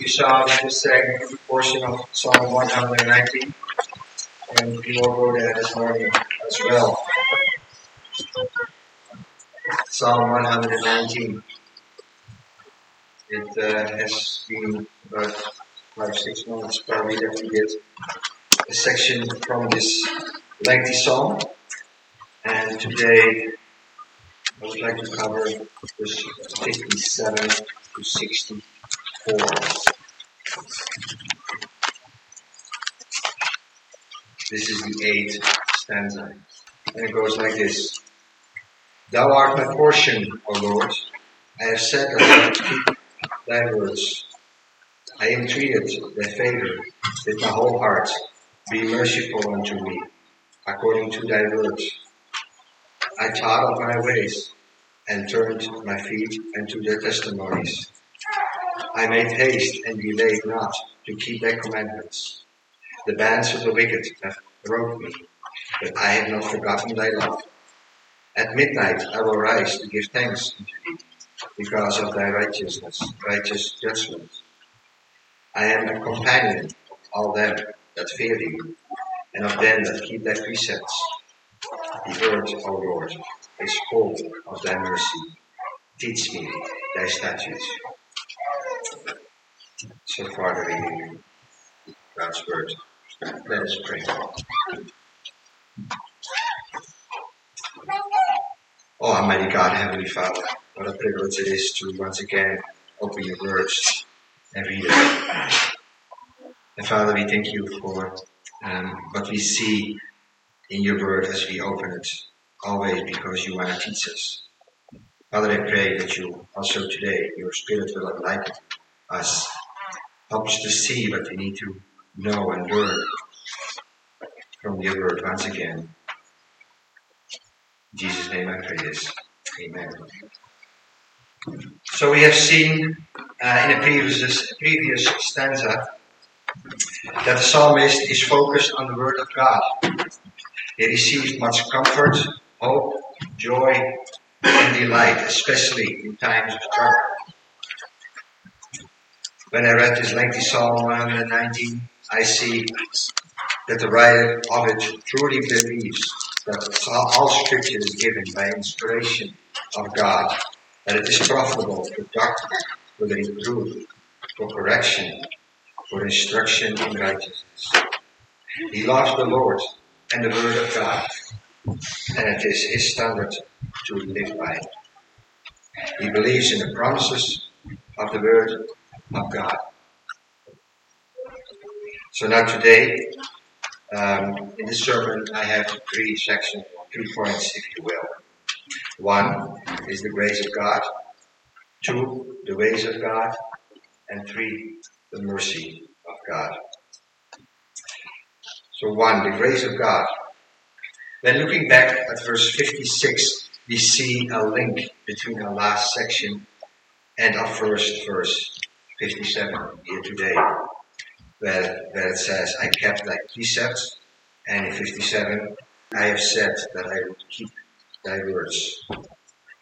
you saw the second portion of Psalm 119, and we will go there this morning as well. Psalm 119. It uh, has been about five, six months probably that we did a section from this lengthy psalm. And today I would like to cover verse 57 to 64. This is the eighth stanza. And it goes like this. Thou art my portion, O Lord. I have said that I would keep thy words. I entreated thy favor with my whole heart. Be merciful unto me, according to thy words. I taught of my ways, and turned my feet unto their testimonies. I made haste and delayed not to keep thy commandments. The bands of the wicked have broke me, but I have not forgotten thy love. At midnight I will rise to give thanks unto thee, because of thy righteousness, righteous judgment. I am a companion of all them that fear thee, and of them that keep thy precepts. The earth, O Lord, is full of thy mercy. Teach me thy statutes. So far the word. Let us pray. Oh, Almighty God, Heavenly Father, what a privilege it is to once again open your words and read it. And Father, we thank you for um, what we see in your word as we open it, always because you want to teach us. Father, I pray that you also today, your Spirit will enlighten us, help us to see what we need to know and learn from your word once again. In Jesus' name I pray this. Amen. So we have seen uh, in a previous, previous stanza that the psalmist is focused on the word of God. He receives much comfort, hope, joy, and delight, especially in times of trouble. When I read this lengthy Psalm 119, I see that the writer of it truly believes that all scripture is given by inspiration of God, that it is profitable for doctrine, for reproof, for correction, for instruction in righteousness. He loves the Lord and the Word of God, and it is his standard to live by. He believes in the promises of the Word of God. So now today, um, in this sermon, I have three sections, two points, if you will. One is the grace of God, two, the ways of God, and three, the mercy of God. So one, the grace of God. When looking back at verse 56, we see a link between our last section and our first verse, 57, here today where, where it says, I kept thy precepts, and in 57, I have said that I would keep thy words.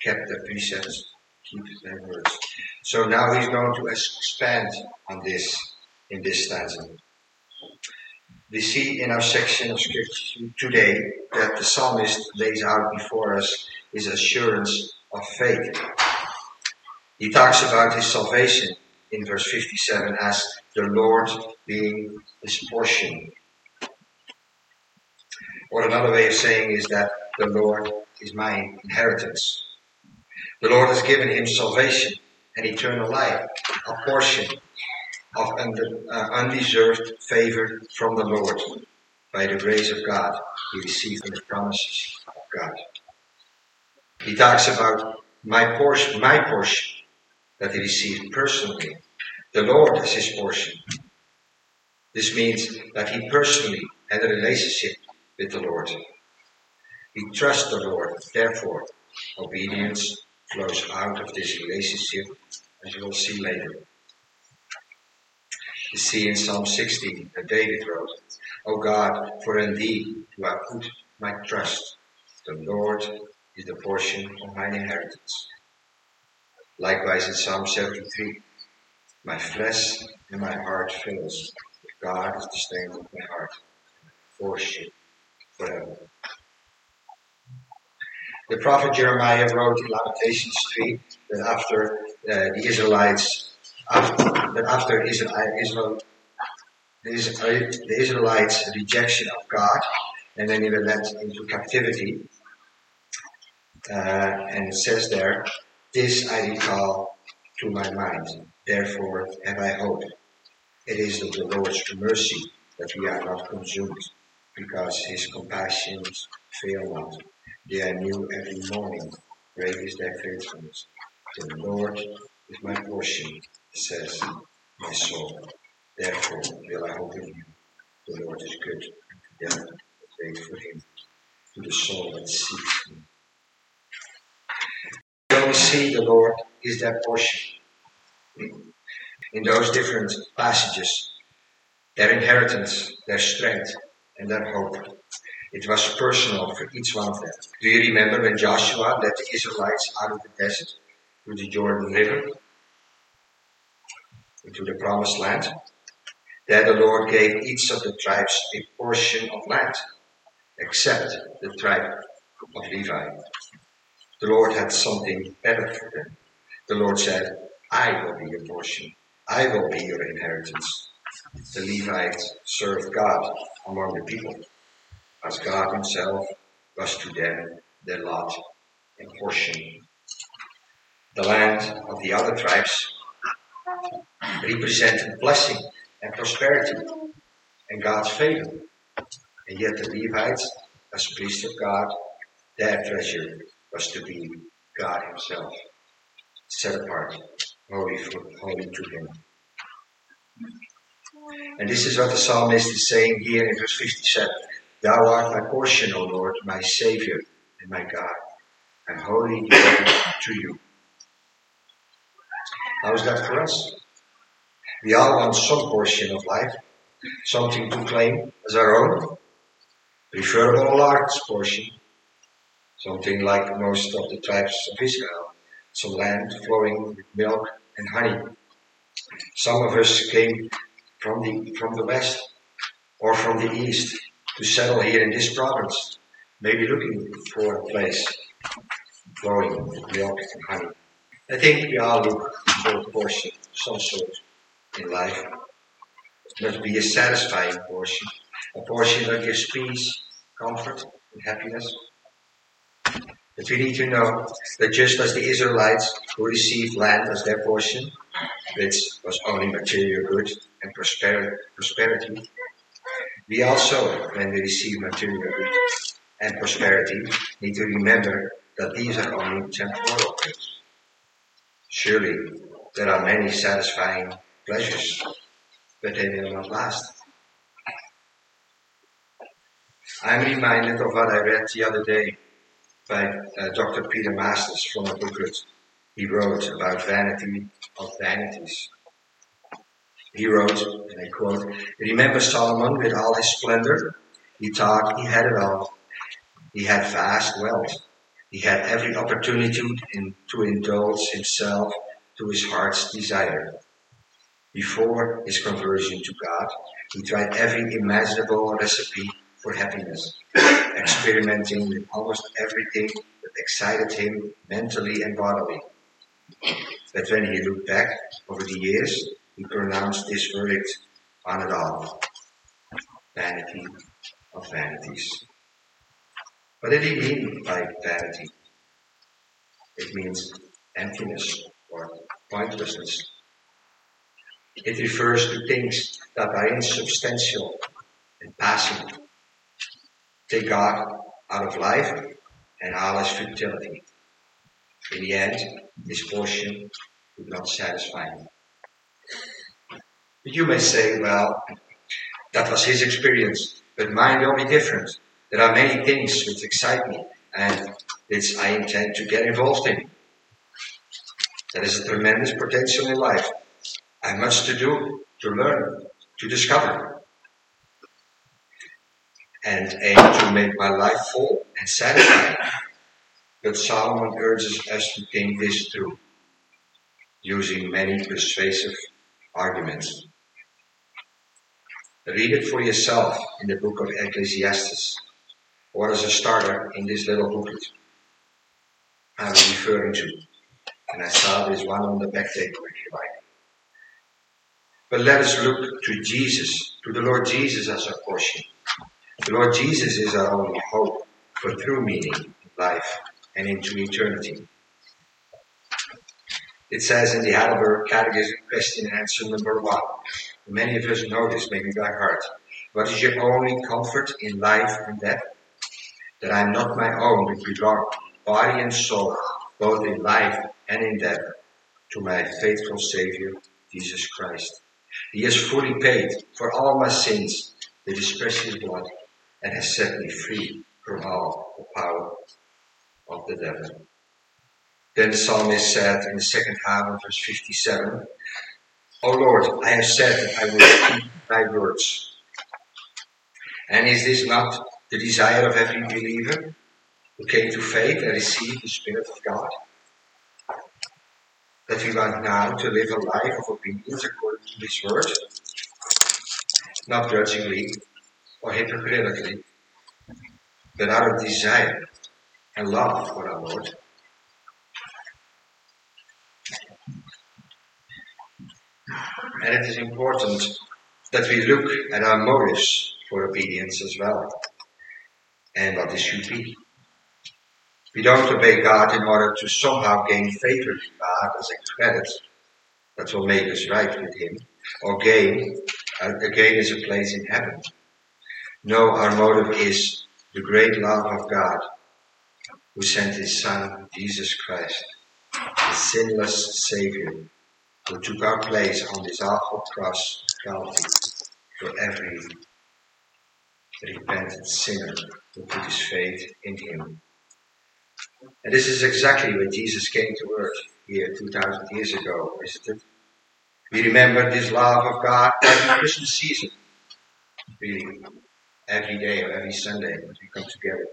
Kept the precepts, keep thy words. So now he's going to expand on this in this stanza. We see in our section of scripture today that the psalmist lays out before us his assurance of faith. He talks about his salvation in verse 57 as the Lord being his portion. Or another way of saying is that the Lord is my inheritance. The Lord has given him salvation and eternal life, a portion of uh, undeserved favor from the Lord by the grace of God he received the promises of God. He talks about my portion, my portion that he received personally the Lord is his portion. This means that he personally had a relationship with the Lord. He trusts the Lord, therefore, obedience flows out of this relationship, as you will see later. You see in Psalm 16 that David wrote, O God, for in thee do I put my trust. The Lord is the portion of mine inheritance. Likewise in Psalm 73, My flesh and my heart fails. But God is the strength of my heart. Worship forever. The prophet Jeremiah wrote in Lamentations 3 that after uh, the Israelites, after, that after Israel, Israel the, the Israelites' rejection of God, and then they were led into captivity. Uh, and it says there, This I recall to my mind, therefore have I hope. It is of the Lord's mercy that we are not consumed, because his compassions fail not. They are new every morning. Great is their faithfulness. The Lord is my portion, says my soul. Therefore will I hope in him. The Lord is good to them that wait for him, to the soul that seeks him. We see the Lord is their portion. In those different passages, their inheritance, their strength, and their hope it was personal for each one of them. Do you remember when Joshua led the Israelites out of the desert through the Jordan River into the promised land? There the Lord gave each of the tribes a portion of land, except the tribe of Levi. The Lord had something better for them. The Lord said, I will be your portion. I will be your inheritance. The Levites served God among the people as God Himself was to them their lot and portion. The land of the other tribes represented blessing and prosperity and God's favor. And yet the Levites, as priests of God, their treasure was to be God Himself, set apart, holy, holy to Him. And this is what the psalmist is saying here in verse 57. Thou art my portion, O Lord, my Saviour and my God. I'm wholly devoted to you. How is that for us? We all want some portion of life, something to claim as our own, preferable a large portion, something like most of the tribes of Israel, some land flowing with milk and honey. Some of us came from the, from the west or from the east to settle here in this province, maybe looking for a place flowing with milk and honey. I think we all look for a portion, some sort, in life. It must be a satisfying portion, a portion that gives peace, comfort, and happiness. But we need to know that just as the Israelites who received land as their portion, which was only material good and prosperity, we also, when we receive material goods and prosperity, need to remember that these are only temporal goods. Surely there are many satisfying pleasures, but they will not last. I'm reminded of what I read the other day by uh, Dr. Peter Masters from a booklet he wrote about vanity of vanities. He wrote, and I quote, Remember Solomon with all his splendor? He thought he had it all. He had vast wealth. He had every opportunity in, to indulge himself to his heart's desire. Before his conversion to God, he tried every imaginable recipe for happiness, experimenting with almost everything that excited him mentally and bodily. But when he looked back over the years, he pronounced this verdict on it all. Vanity of vanities. What did he mean by vanity? It means emptiness or pointlessness. It refers to things that are insubstantial and passing. Take God out of life and all is futility. In the end, this portion would not satisfy him. You may say, well, that was his experience, but mine will be different. There are many things which excite me and which I intend to get involved in. There is a tremendous potential in life. I have much to do, to learn, to discover, and aim to make my life full and satisfying. But Solomon urges us to think this through, using many persuasive arguments. Read it for yourself in the book of Ecclesiastes, or as a starter in this little booklet I'm referring to. And I saw this one on the back table if you like. But let us look to Jesus, to the Lord Jesus as our portion. The Lord Jesus is our only hope for true meaning in life and into eternity. It says in the Heidelberg Catechism, question and answer number one. Many of us know this, maybe by heart. What is your only comfort in life and death? That I am not my own, but belong, body and soul, both in life and in death, to my faithful Savior, Jesus Christ. He has fully paid for all my sins with his precious blood and has set me free from all the power of the devil. Then the psalmist said in the second half of verse 57, O Lord, I have said that I will keep thy words. And is this not the desire of every believer who came to faith and received the Spirit of God? That we want now to live a life of obedience according to His word, not grudgingly or hypocritically, but out of desire and love for our Lord. And it is important that we look at our motives for obedience as well, and what this should be. We don't obey God in order to somehow gain favor with God as a credit that will make us right with Him, or gain, uh, gain is a place in heaven. No, our motive is the great love of God, who sent His Son, Jesus Christ, the sinless Savior, who took our place on this awful cross of for every repentant sinner who put his faith in Him. And this is exactly when Jesus came to earth here 2,000 years ago, isn't it? We remember this love of God every Christmas season. Really, every day or every Sunday as we come together.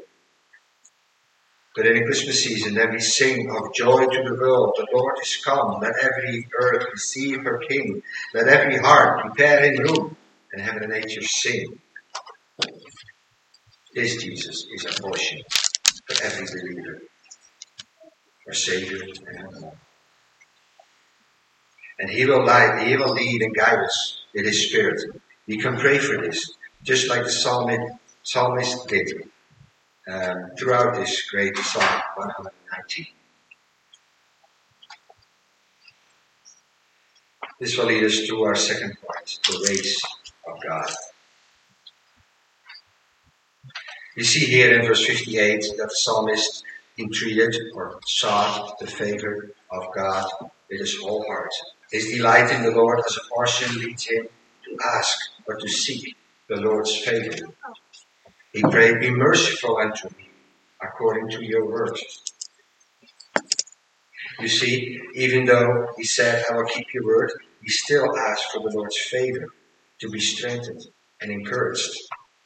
But in the Christmas season, then we sing of joy to the world. The Lord is come. Let every earth receive her King. Let every heart prepare him room. And heaven and nature sing. This Jesus is a portion for every believer, our Savior and And He will lead, He will lead and guide us with His Spirit. We can pray for this, just like the psalmist, psalmist did um, throughout this great Psalm 119. This will lead us to our second point, the ways of God. We see here in verse 58 that the psalmist entreated or sought the favor of God with his whole heart. His delight in the Lord as a portion leads him to ask or to seek the Lord's favor. He prayed, Be merciful unto me, according to your word. You see, even though he said, I will keep your word, he still asked for the Lord's favor to be strengthened and encouraged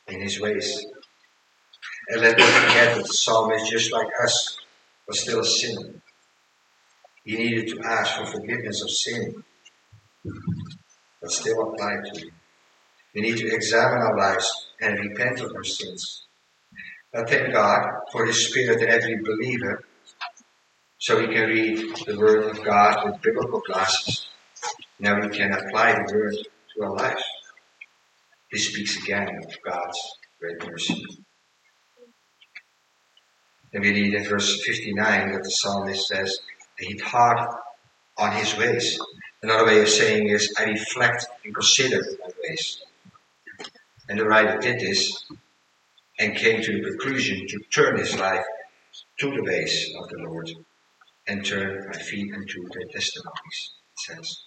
in his ways. And let not forget that the psalmist, just like us, was still a sinner. He needed to ask for forgiveness of sin, but still applied to him. We need to examine our lives and repent of our sins. I thank God for His Spirit in every believer so we can read the Word of God with biblical glasses. Now we can apply the Word to our lives. This speaks again of God's great mercy. Then we read in verse 59 that the psalmist says, he thought on his ways. Another way of saying is, I reflect and consider my ways. And the writer did this and came to the conclusion to turn his life to the ways of the Lord and turn my feet into their testimonies, it says.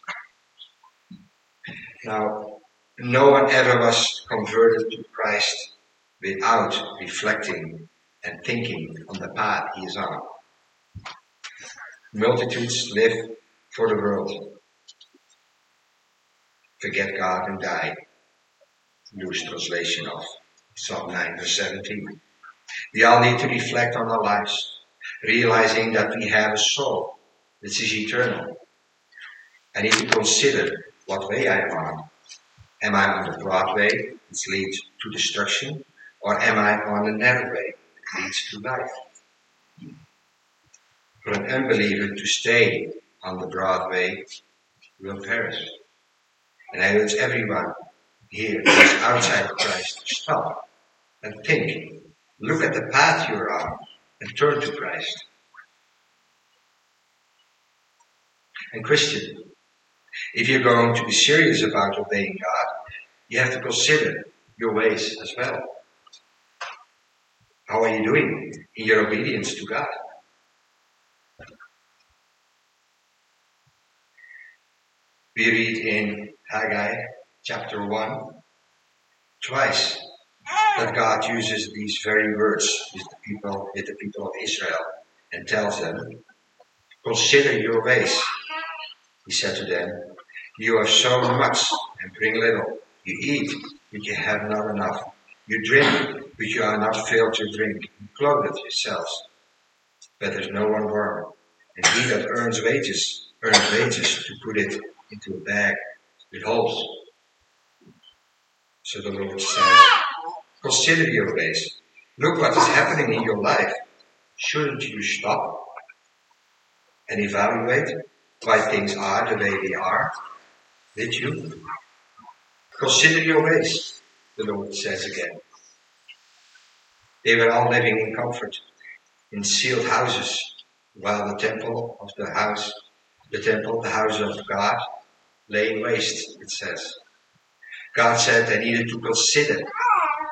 Now, no one ever was converted to Christ without reflecting and thinking on the path he is on. Multitudes live for the world, forget God and die loose translation of Psalm 9 verse 17. We all need to reflect on our lives, realizing that we have a soul which is eternal. I need to consider what way I am on. Am I on the broad way, which leads to destruction, or am I on the narrow way, that leads to life? For an unbeliever to stay on the broad way will perish. And I urge everyone here is outside of Christ stop and think. Look at the path you're on and turn to Christ. And Christian, if you're going to be serious about obeying God, you have to consider your ways as well. How are you doing in your obedience to God? We read in Haggai chapter 1 twice that God uses these very words with the people, with the people of Israel and tells them, Consider your ways. He said to them, You have sown much and bring little. You eat, but you have not enough. You drink, but you are not filled to drink. You clothe yourselves, but there's no one warm. And he that earns wages, earns wages to put it into a bag with holes. So the Lord says, Consider your ways. Look what is happening in your life. Shouldn't you stop and evaluate why things are the way they are? Did you? Consider your ways, the Lord says again. They were all living in comfort, in sealed houses, while the temple of the house, the temple, the house of God, lay in waste, it says. God said they needed to consider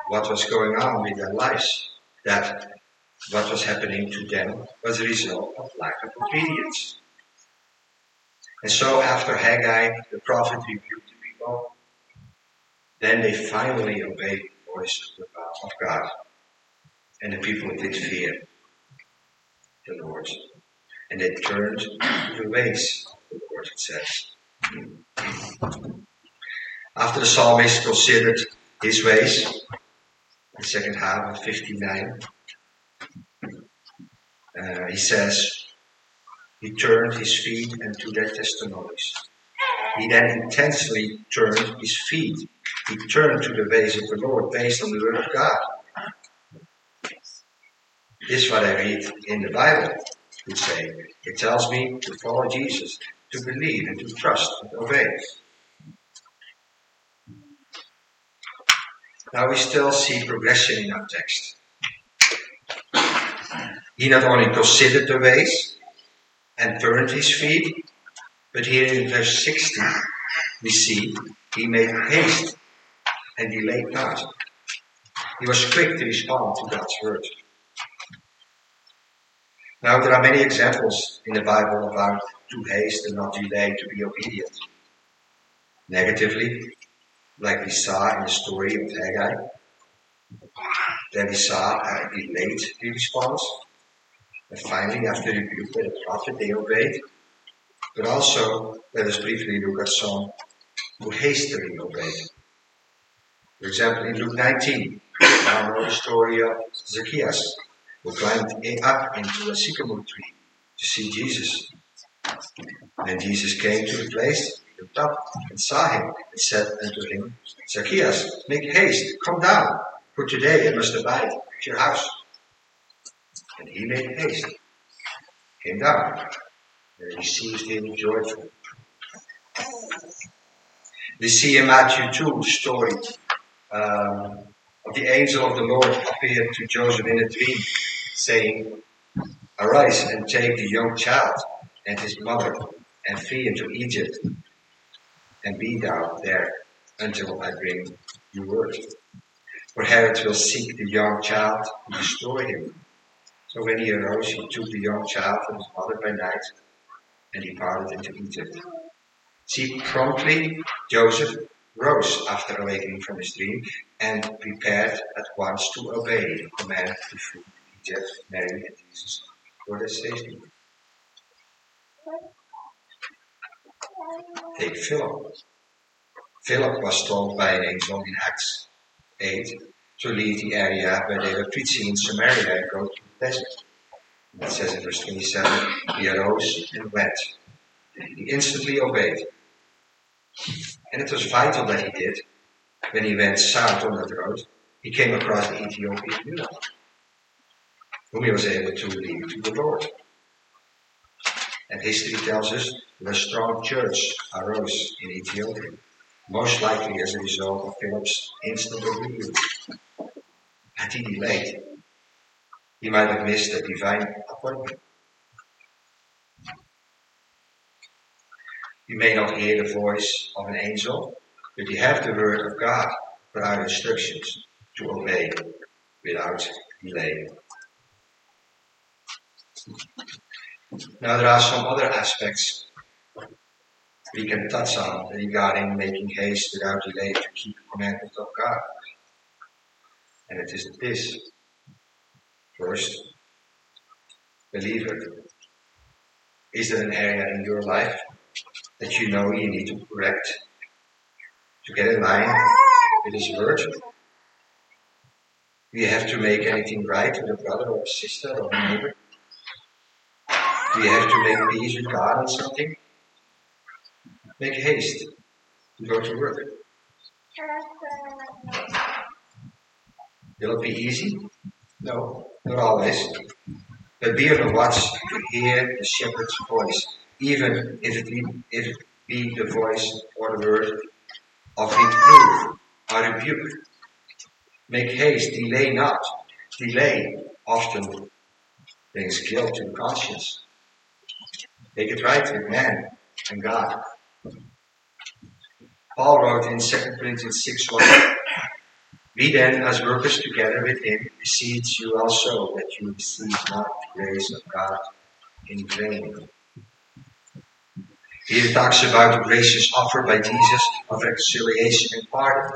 what was going on with their lives, that what was happening to them was a result of lack of obedience. And so after Haggai, the prophet rebuked the people, then they finally obeyed the voice of God. And the people did fear the Lord. And they turned to the ways of the Lord, it says. After the psalmist considered his ways, the second half of 59. Uh, he says, he turned his feet into their testimonies. He then intensely turned his feet. He turned to the ways of the Lord based on the word of God. This is what I read in the Bible. Would say it tells me to follow Jesus, to believe and to trust and obey. Now we still see progression in our text. He not only considered the ways and turned his feet, but here in verse 60 we see he made haste and delayed not. He was quick to respond to God's word. Now there are many examples in the Bible about to haste and not delay to be obedient. Negatively, like we saw in the story of Haggai. Then we saw a delayed response. And finally, after rebuke by the prophet, they obeyed. But also, let us briefly look at some who hastily obeyed. For example, in Luke 19, we now know the story of Zacchaeus, who climbed up into a sycamore tree to see Jesus. And Jesus came to the place looked up and saw him and said unto him, Zacchaeus, make haste, come down, for today I must abide at your house. And he made haste, came down, and received him joyfully. We see in Matthew 2 story um, of the angel of the Lord appeared to Joseph in a dream, saying, Arise and take the young child and his mother and flee into Egypt and be thou there until I bring you word. For Herod will seek the young child and destroy him. So when he arose, he took the young child and his mother by night and departed into Egypt. See, promptly Joseph rose after awakening from his dream and prepared at once to obey the command to flee Egypt, Mary and Jesus for their safety. Take Philip. Philip was told by an angel in Acts 8 to leave the area where they were preaching in Samaria and go to the desert. It says in verse 27, he arose and went. He instantly obeyed. And it was vital that he did. When he went south on that road, he came across the Ethiopian eunuch, whom he was able to lead to the Lord. And history tells us that a strong church arose in Ethiopia, most likely as a result of Philip's instant obedience. Had he delayed, he might have missed a divine appointment. You may not hear the voice of an angel, but you have the word of God for our instructions to obey without delay. Now there are some other aspects we can touch on regarding making haste without delay to keep the commandments of God. And it is this. First, believer, is there an area in your life that you know you need to correct to get in line with His Word? Do you have to make anything right with a brother or a sister or a neighbor? Do you have to make peace with God on something? Make haste to go to work. Will it be easy? No, not always. But be on the watch to hear the shepherd's voice, even if it be, if it be the voice or the word of reproof or rebuke. Make haste, delay not. Delay often brings guilt to conscience. Make it right with man and God. Paul wrote in 2 Corinthians 6 1 We then, as workers together with him, beseech you also that you receive not the grace of God in vain. Here talks about the gracious offer by Jesus of reconciliation and pardon.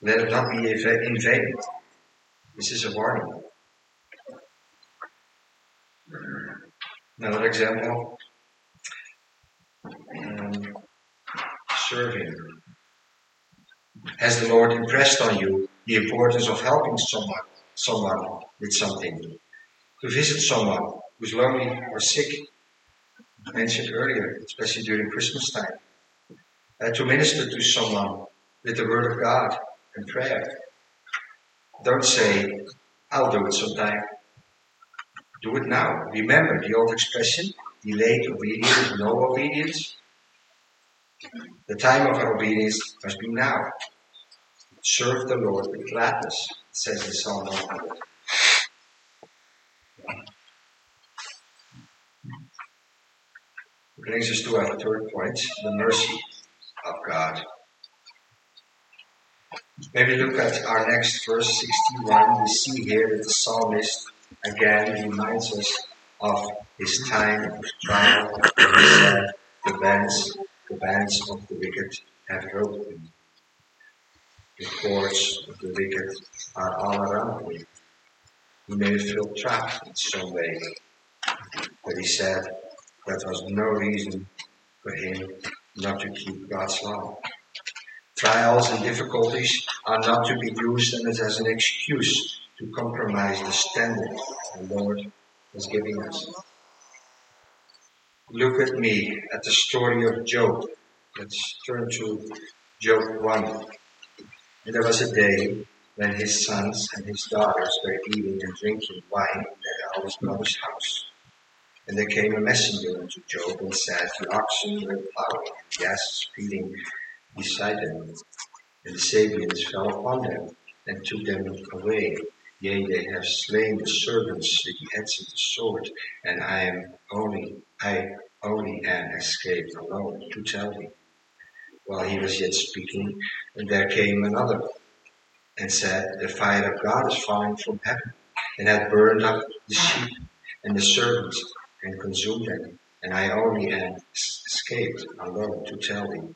Let it not be in vain. This is a warning. Another example. Um, serving. Has the Lord impressed on you the importance of helping someone, someone with something? To visit someone who's lonely or sick, mentioned earlier, especially during Christmas time. Uh, to minister to someone with the Word of God and prayer. Don't say, I'll do it sometime. Do it now. Remember the old expression, delayed obedience no obedience. The time of our obedience must be now. Serve the Lord with gladness, says the Psalm 100. Brings us to our third point, the mercy of God. Maybe look at our next verse 61. We see here that the psalmist again he reminds us of his time of trial. He said, the bands, the bands of the wicked have broken. The cords of the wicked are all around me. He may feel trapped in some way, but he said that was no reason for him not to keep God's law. Trials and difficulties are not to be used as an excuse to compromise the standard the Lord is giving us. Look at me at the story of Job. Let's turn to Job 1. And there was a day when his sons and his daughters were eating and drinking wine in their brother's house. And there came a messenger unto Job and said, The oxen were plowing, and the asses feeding beside them. And the Sabeans fell upon them and took them away. Yea, they have slain the servants with the edge of the sword, and I am only, I only am escaped alone to tell thee. While he was yet speaking, there came another and said, The fire of God is falling from heaven, and hath burned up the sheep and the servants, and consumed them, and I only am escaped alone to tell thee.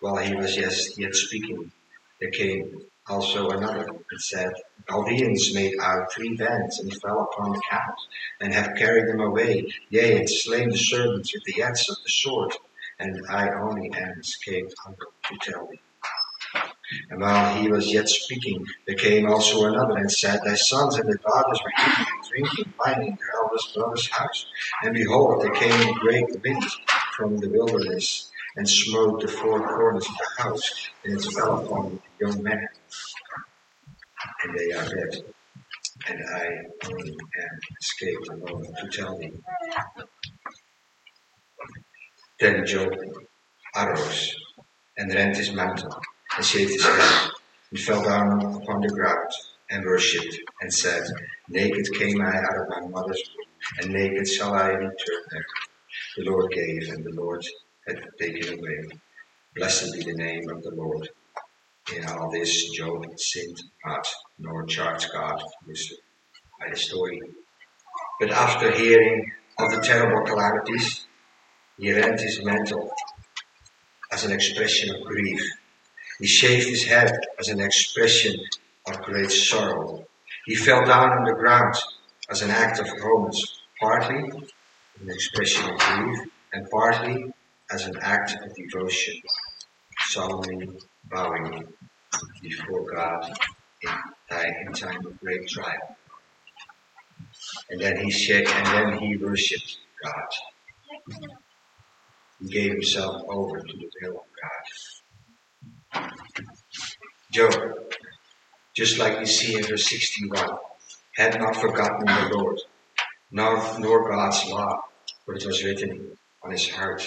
While he was yet, yet speaking, there came also another and said, Chaldeans made out three bands and fell upon the camels and have carried them away, yea, and slain the servants with the edge of the sword, and I only am escaped unto to tell thee. And while he was yet speaking, there came also another and said, Thy sons and thy daughters were eating and drinking wine in their eldest brother's house. And behold, there came a great wind from the wilderness, and smote the four corners of the house, and it fell upon young man. And they are dead. And I only am escaped alone to tell thee. Then Job arose and rent his mantle and shaved his head and fell down upon the ground and worshipped and said, Naked came I out of my mother's womb, and naked shall I return there. The Lord gave, and the Lord had taken away. Blessed be the name of the Lord. In all this, Job sinned not, nor charged God by the story. But after hearing of the terrible calamities, he rent his mantle as an expression of grief. He shaved his head as an expression of great sorrow. He fell down on the ground as an act of homage, partly an expression of grief and partly as an act of devotion, solemnly bowing before God in time, of great trial. And then he and then he worshipped God. He gave himself over to the will of God. Job, just like we see in verse 61, had not forgotten the Lord, nor, nor God's law, for it was written on his heart.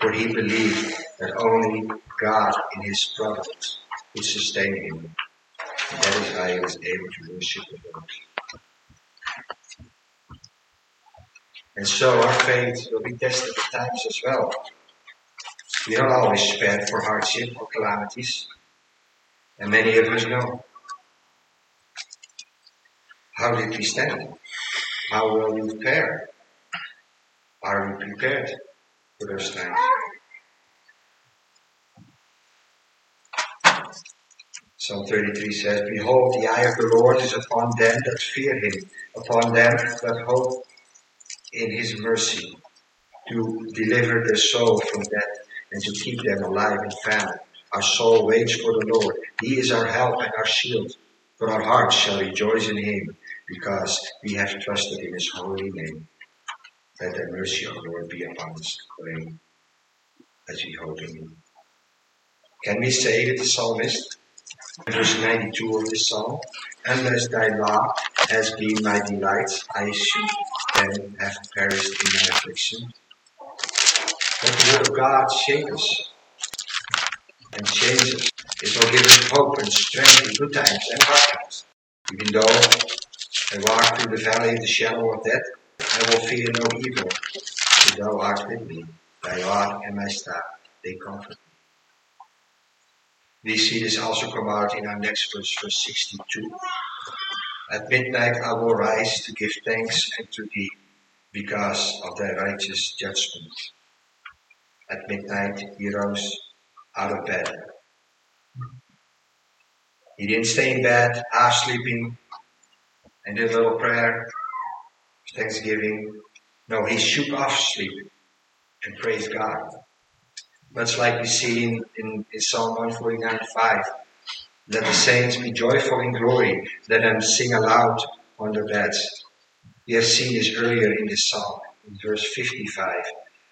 For he believed that only God in his providence would sustain him. And that is why he was able to worship the Lord. And so our faith will be tested at times as well. We are always spared for hardship or calamities, and many of us know. How did we stand? How will we fare? Are we prepared for times? Psalm 33 says, Behold, the eye of the Lord is upon them that fear him, upon them that hope in his mercy to deliver their soul from death and to keep them alive and found. Our soul waits for the Lord. He is our help and our shield. For our hearts shall rejoice in him because we have trusted in his holy name. Let the mercy of the Lord be upon us according as we in him. Can we say that the psalmist, verse 92 of this psalm, unless thy law has been my delight, I should then have perished in my affliction. Let the word of God shape us and change us. It will give us hope and strength in good times and hard times. Even though I walk through the valley of the shadow of death, I will fear no evil, for thou art with me. Thy rod and my staff, they comfort me. We see also come out in our next verse, verse 62. At midnight I will rise to give thanks unto thee because of thy righteous judgment. At midnight he rose out of bed. He didn't stay in bed, half sleeping, and did a little prayer, thanksgiving. No, he shook off sleep and praised God. Much like we see in, in, in Psalm 149 5. Let the saints be joyful in glory. Let them sing aloud on their beds. We have seen this earlier in this psalm, in verse 55.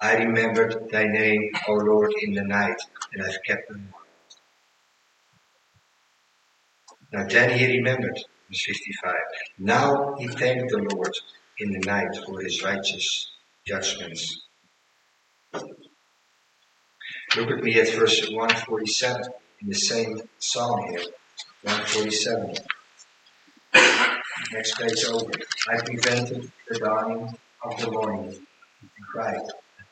I remembered thy name, O Lord, in the night, and I've kept them. Now then he remembered, verse 55. Now he thanked the Lord in the night for his righteous judgments. Look at me at verse 147 in the same psalm here, 147. Next page over. I prevented the dawning of the morning and cried,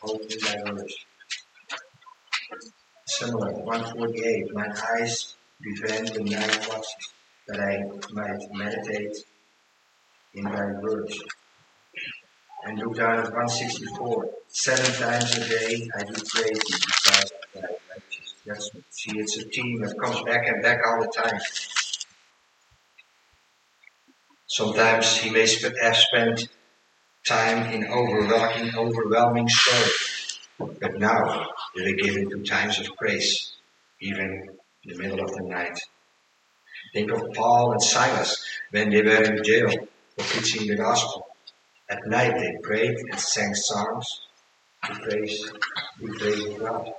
in thy words. Similar, 148. My eyes prevent the night watches, that I might meditate in thy words. And look down at 164. Seven times a day I do praise righteous judgment. See, it's a team that comes back and back all the time. Sometimes he may have spent time in overwhelming, overwhelming sorrow, but now they are given to times of praise, even in the middle of the night. Think of Paul and Silas when they were in jail for preaching the gospel. At night they prayed and sang psalms to praise, to praise God.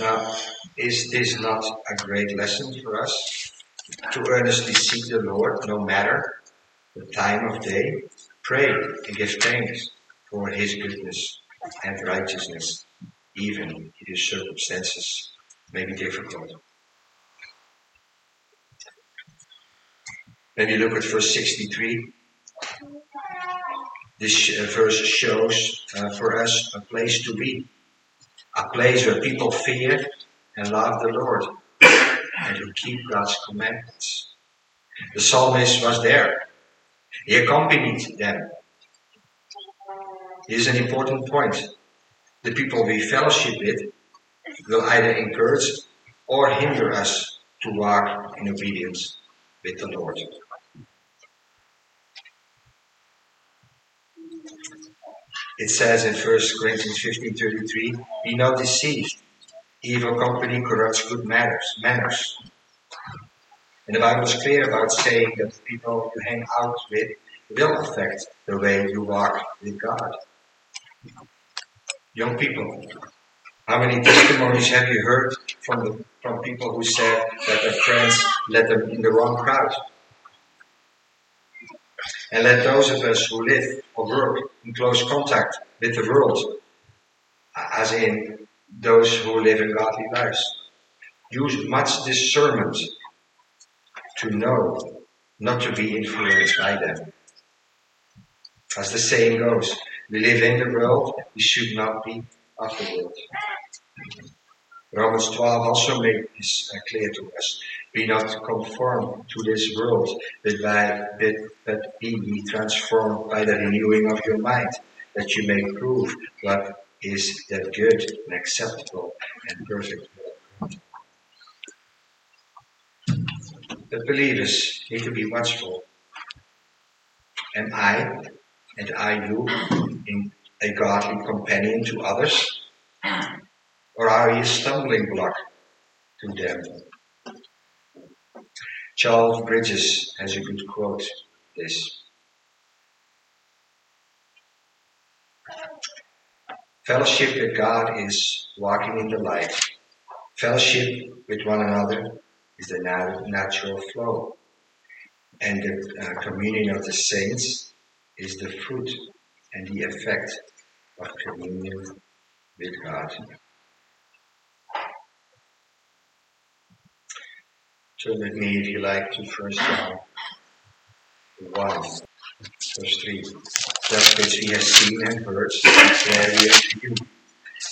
Now, is this not a great lesson for us? To earnestly seek the Lord no matter the time of day, pray and give thanks for His goodness and righteousness, even if your circumstances may be difficult. You look at verse 63, this uh, verse shows uh, for us a place to be, a place where people fear and love the Lord and who keep God's commandments. The psalmist was there. He accompanied them. Here's an important point. The people we fellowship with will either encourage or hinder us to walk in obedience with the Lord. It says in 1 Corinthians 15:33, "Be not deceived; evil company corrupts good manners." Manners. And the Bible is clear about saying that the people you hang out with will affect the way you walk with God. Young people, how many testimonies have you heard from the, from people who said that their friends led them in the wrong crowd? And let those of us who live or work in close contact with the world, as in those who live in godly lives, use much discernment to know not to be influenced by them. As the saying goes, we live in the world, we should not be of the world. Romans 12 also makes uh, clear to us. Be not conformed to this world, but, by, but be ye transformed by the renewing of your mind, that you may prove what is that good and acceptable and perfect will. The believers need to be watchful. Am I and are you in a godly companion to others? Or are you a stumbling block to them? Charles Bridges has a good quote this. Fellowship with God is walking in the light. Fellowship with one another is the natural flow. And the uh, communion of the saints is the fruit and the effect of communion with God. Turn with me, if you like, to First John 1, verse 3. That which we have seen and heard, declare we unto you,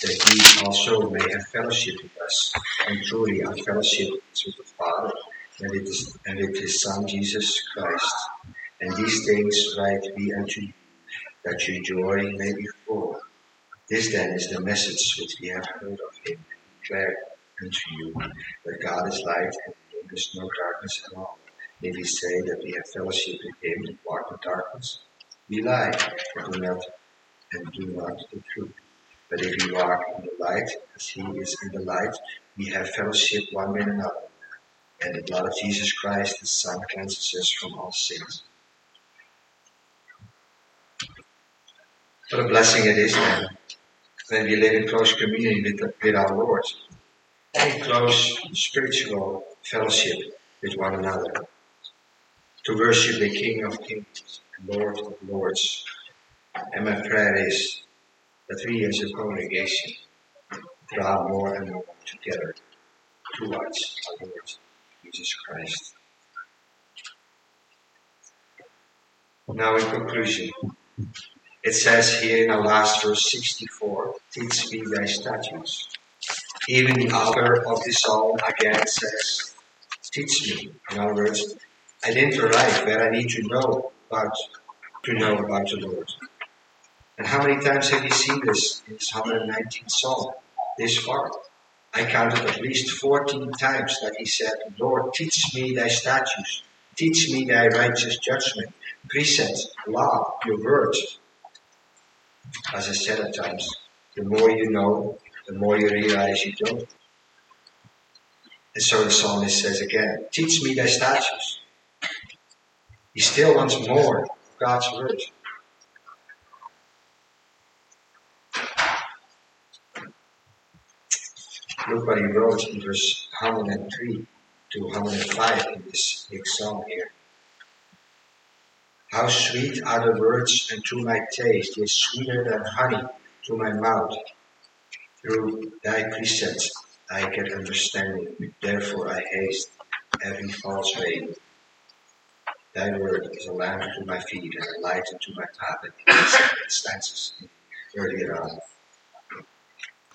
that ye also may have fellowship with us. And truly our fellowship is with the Father and with his, and with his Son Jesus Christ. And these things write we unto you, that your joy may be full. This then is the message which we have heard of him and declared unto you, that God is light in is no darkness at all. If we say that we have fellowship with him and walk in darkness, we lie and do not and do not the truth. But if we walk in the light, as he is in the light, we have fellowship one with another. And the blood of Jesus Christ, his Son, cleanses us from all sins. What a blessing it is then when we live in close communion with, the, with our Lord and close spiritual fellowship with one another. To worship the King of Kings and Lord of Lords. And my prayer is that we as a congregation draw more and more together towards our Lord Jesus Christ. Now in conclusion, it says here in our last verse 64, teach me thy statutes. Even the author of this psalm again says, teach me. In other words, I didn't arrive where I need to know about to know about the Lord. And how many times have you seen this in this 119th psalm this far? I counted at least 14 times that he said, Lord, teach me thy statutes, teach me thy righteous judgment, precepts, law, your words, as I said at times, the more you know, the more you realize you don't. And so the psalmist says again, Teach me thy statutes. He still wants more God's word. Look what he wrote in verse 103 to 105 in this big psalm here. How sweet are the words unto my taste, yea, sweeter than honey to my mouth. Through thy precepts I get understanding, therefore I haste every false way. Thy word is a lamp to my feet and a light unto my path. And earlier on.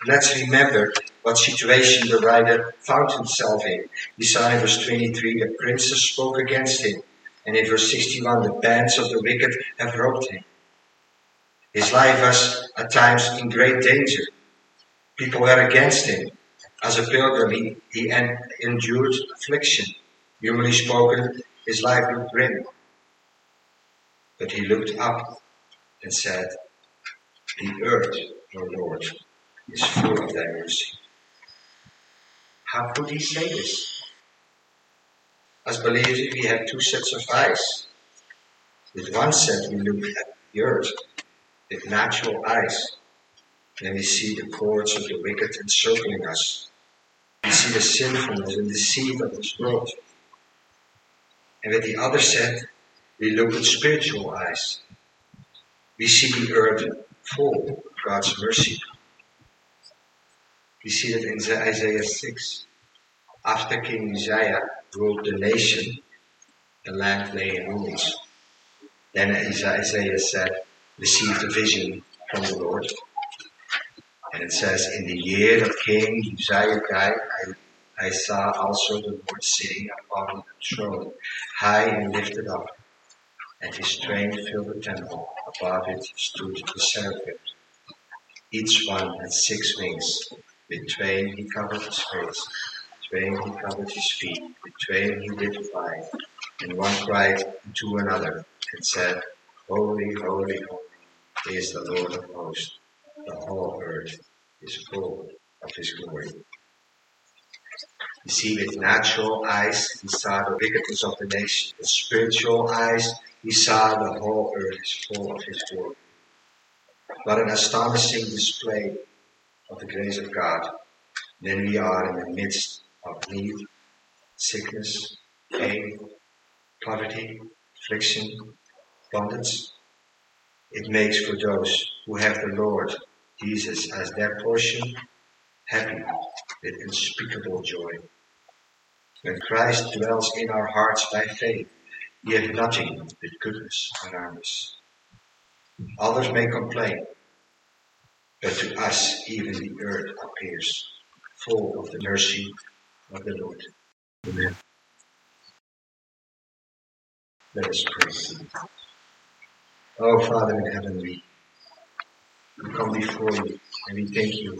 Let's remember what situation the writer found himself in. We saw verse 23 the princes spoke against him, and in verse 61 the bands of the wicked have robbed him. His life was at times in great danger. People were against him. As a pilgrim, he, he endured affliction. Humanly spoken, his life looked grim. But he looked up and said, The earth, O Lord, is full of thy mercy. How could he say this? As believers, we have two sets of eyes. With one set, we look at the earth with natural eyes. Then we see the cords of the wicked encircling us. We see the sinfulness and deceit of this world. And with the other set, we look with spiritual eyes. We see the earth full of God's mercy. We see that in Isaiah 6. After King Uzziah ruled the nation, the land lay in ruins. Then Isaiah said, received a vision from the Lord. And it says, In the year of King Uzziah died, I, I saw also the Lord sitting upon the throne, high and lifted up, and his train filled the temple. Above it stood the seraphim. Each one had six wings. With twain he covered his face, twain he covered his feet, with twain he did fly. And one cried to another and said, Holy, holy, holy is the Lord of hosts. The whole earth is full of his glory. You see, with natural eyes, he saw the wickedness of the nation. With spiritual eyes, he saw the whole earth is full of his glory. What an astonishing display of the grace of God. Then we are in the midst of need, sickness, pain, poverty, affliction, bondage. It makes for those who have the Lord Jesus as their portion happy with unspeakable joy. When Christ dwells in our hearts by faith, we have nothing but goodness around us. Others may complain, but to us even the earth appears full of the mercy of the Lord. Amen. Let us pray. Oh, Father in heaven, we come before you and we thank you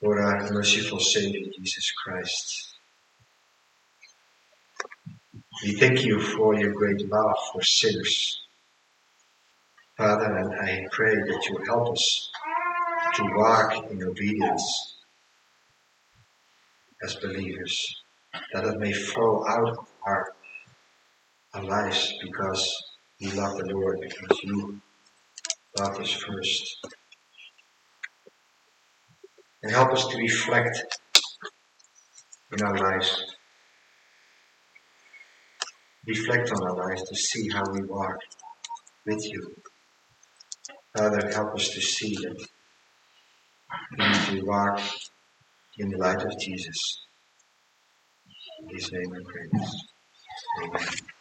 for our merciful Savior, Jesus Christ. We thank you for your great love for sinners. Father, and I pray that you help us to walk in obedience as believers, that it may flow out of our, our lives because we love the Lord, because you loved us first. And help us to reflect in our lives. Reflect on our lives to see how we walk with you. Father, help us to see that we need to walk in the light of Jesus. In his name I pray. Amen.